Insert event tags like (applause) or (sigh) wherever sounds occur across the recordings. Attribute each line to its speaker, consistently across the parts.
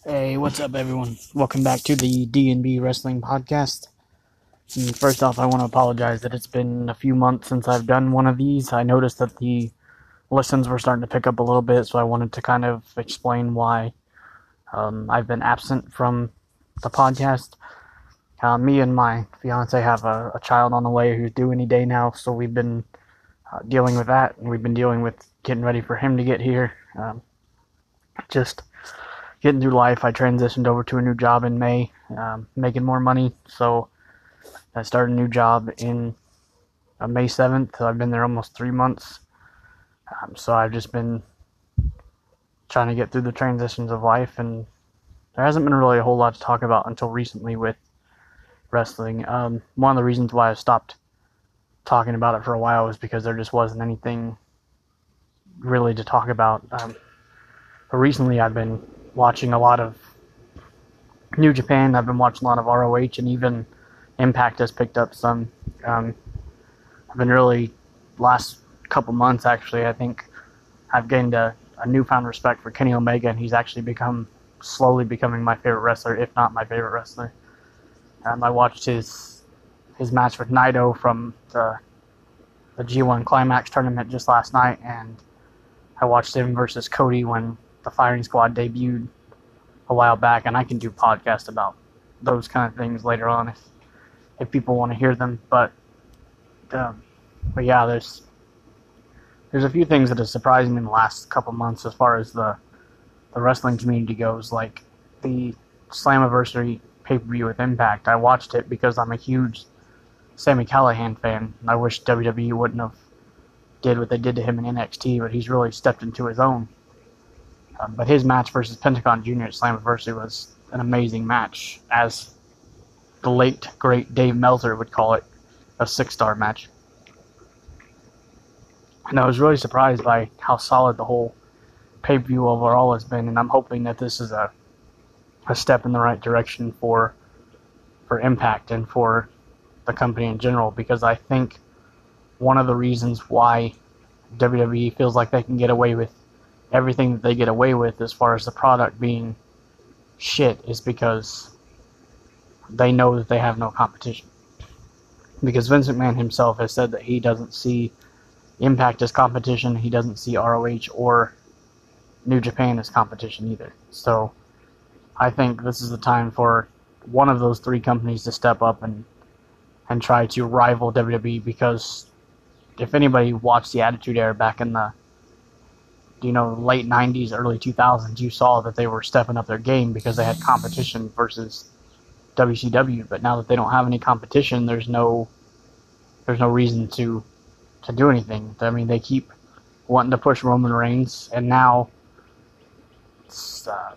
Speaker 1: Hey, what's up, everyone? Welcome back to the D&B Wrestling Podcast. And first off, I want to apologize that it's been a few months since I've done one of these. I noticed that the listens were starting to pick up a little bit, so I wanted to kind of explain why um, I've been absent from the podcast. Uh, me and my fiance have a, a, child on the way who's due any day now, so we've been uh, dealing with that, and we've been dealing with getting ready for him to get here. Um, just getting through life. I transitioned over to a new job in May, um, making more money. So I started a new job in uh, May 7th. I've been there almost three months. Um, so I've just been trying to get through the transitions of life, and there hasn't been really a whole lot to talk about until recently with wrestling. Um, one of the reasons why I stopped talking about it for a while was because there just wasn't anything really to talk about. Um, but recently, I've been watching a lot of New Japan. I've been watching a lot of ROH, and even Impact has picked up some. Um, I've been really last couple months actually. I think I've gained a, a newfound respect for Kenny Omega, and he's actually become slowly becoming my favorite wrestler, if not my favorite wrestler. Um, I watched his his match with Naito from the the G1 Climax tournament just last night, and I watched him versus Cody when the Firing Squad debuted a while back, and I can do podcasts about those kind of things later on if if people want to hear them. But um, but yeah, there's there's a few things that have surprised me in the last couple months as far as the the wrestling community goes. Like the Slammiversary pay per view with Impact. I watched it because I'm a huge Sami Callihan fan. I wish WWE wouldn't have did what they did to him in NXT, but he's really stepped into his own. Um, but his match versus Pentagon Jr. at Slammiversary was an amazing match, as the late great Dave Meltzer would call it, a six-star match. And I was really surprised by how solid the whole pay-per-view overall has been, and I'm hoping that this is a a step in the right direction for for Impact and for the company in general, because I think one of the reasons why WWE feels like they can get away with everything that they get away with as far as the product being shit is because they know that they have no competition. Because Vince McMahon himself has said that he doesn't see Impact as competition, he doesn't see ROH or New Japan as competition either. So I think this is the time for one of those three companies to step up and and try to rival WWE because if anybody watched the Attitude Era back in the you know late 90s early 2000s you saw that they were stepping up their game because they had competition versus WCW but now that they don't have any competition there's no there's no reason to to do anything. I mean they keep wanting to push Roman Reigns and now uh,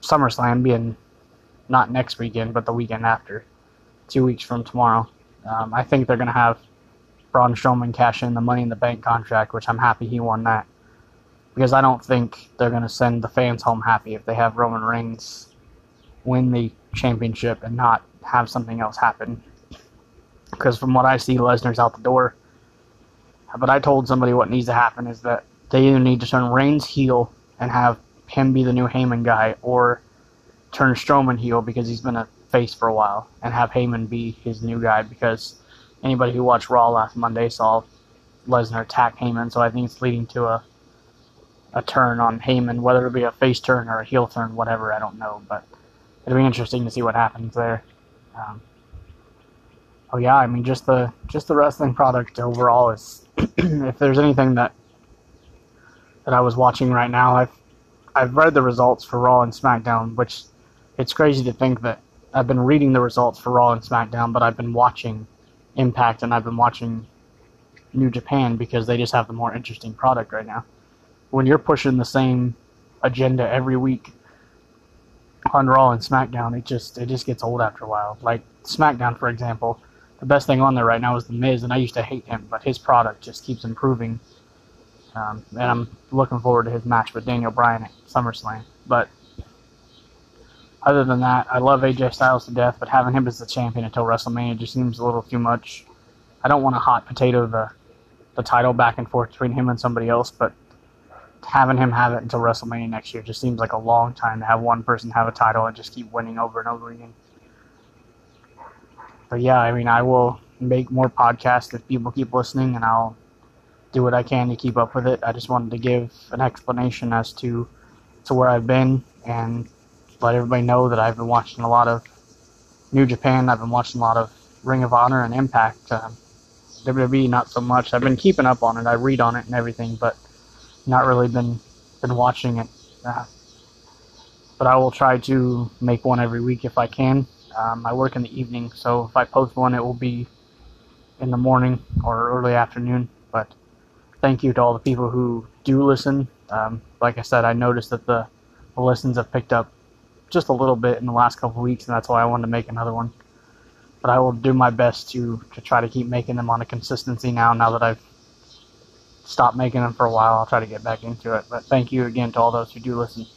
Speaker 1: SummerSlam being not next weekend but the weekend after two weeks from tomorrow. Um, I think they're going to have Braun Strowman cash in the Money in the Bank contract which I'm happy he won that because I don't think they're going to send the fans home happy if they have Roman Reigns win the championship and not have something else happen. Because from what I see, Lesnar's out the door. But I told somebody what needs to happen is that they either need to turn Reigns heel and have him be the new Heyman guy, or turn Strowman heel because he's been a face for a while, and have Heyman be his new guy. Because anybody who watched Raw last Monday saw Lesnar attack Heyman, so I think it's leading to a a turn on Heyman, whether it be a face turn or a heel turn, whatever, I don't know. But it'll be interesting to see what happens there. Um, oh yeah, I mean just the just the wrestling product overall is. (clears throat) if there's anything that that I was watching right now, I've I've read the results for Raw and SmackDown, which it's crazy to think that I've been reading the results for Raw and SmackDown, but I've been watching Impact and I've been watching New Japan because they just have the more interesting product right now when you're pushing the same agenda every week on Raw and SmackDown, it just it just gets old after a while. Like SmackDown, for example, the best thing on there right now is The Miz, and I used to hate him, but his product just keeps improving. Um, and I'm looking forward to his match with Daniel Bryan at SummerSlam. But other than that, I love AJ Styles to death, but having him as the champion until WrestleMania just seems a little too much. I don't want to hot potato the the title back and forth between him and somebody else, but having him have it until WrestleMania next year just seems like a long time to have one person have a title and just keep winning over and over again. But yeah, I mean, I will make more podcasts if people keep listening, and I'll do what I can to keep up with it. I just wanted to give an explanation as to to where I've been and let everybody know that I've been watching a lot of New Japan. I've been watching a lot of Ring of Honor and Impact. Um, WWE, not so much. I've been keeping up on it. I read on it and everything, but not really been been watching it. Uh, but I will try to make one every week if I can. Um, I work in the evening, so if I post one, it will be in the morning or early afternoon. But thank you to all the people who do listen. Um, like I said, I noticed that the, the listens have picked up just a little bit in the last couple weeks, and that's why I wanted to make another one. But I will do my best to, to try to keep making them on a consistency now, now that I've stopped making them for a while. I'll try to get back into it. But thank you again to all those who do listen.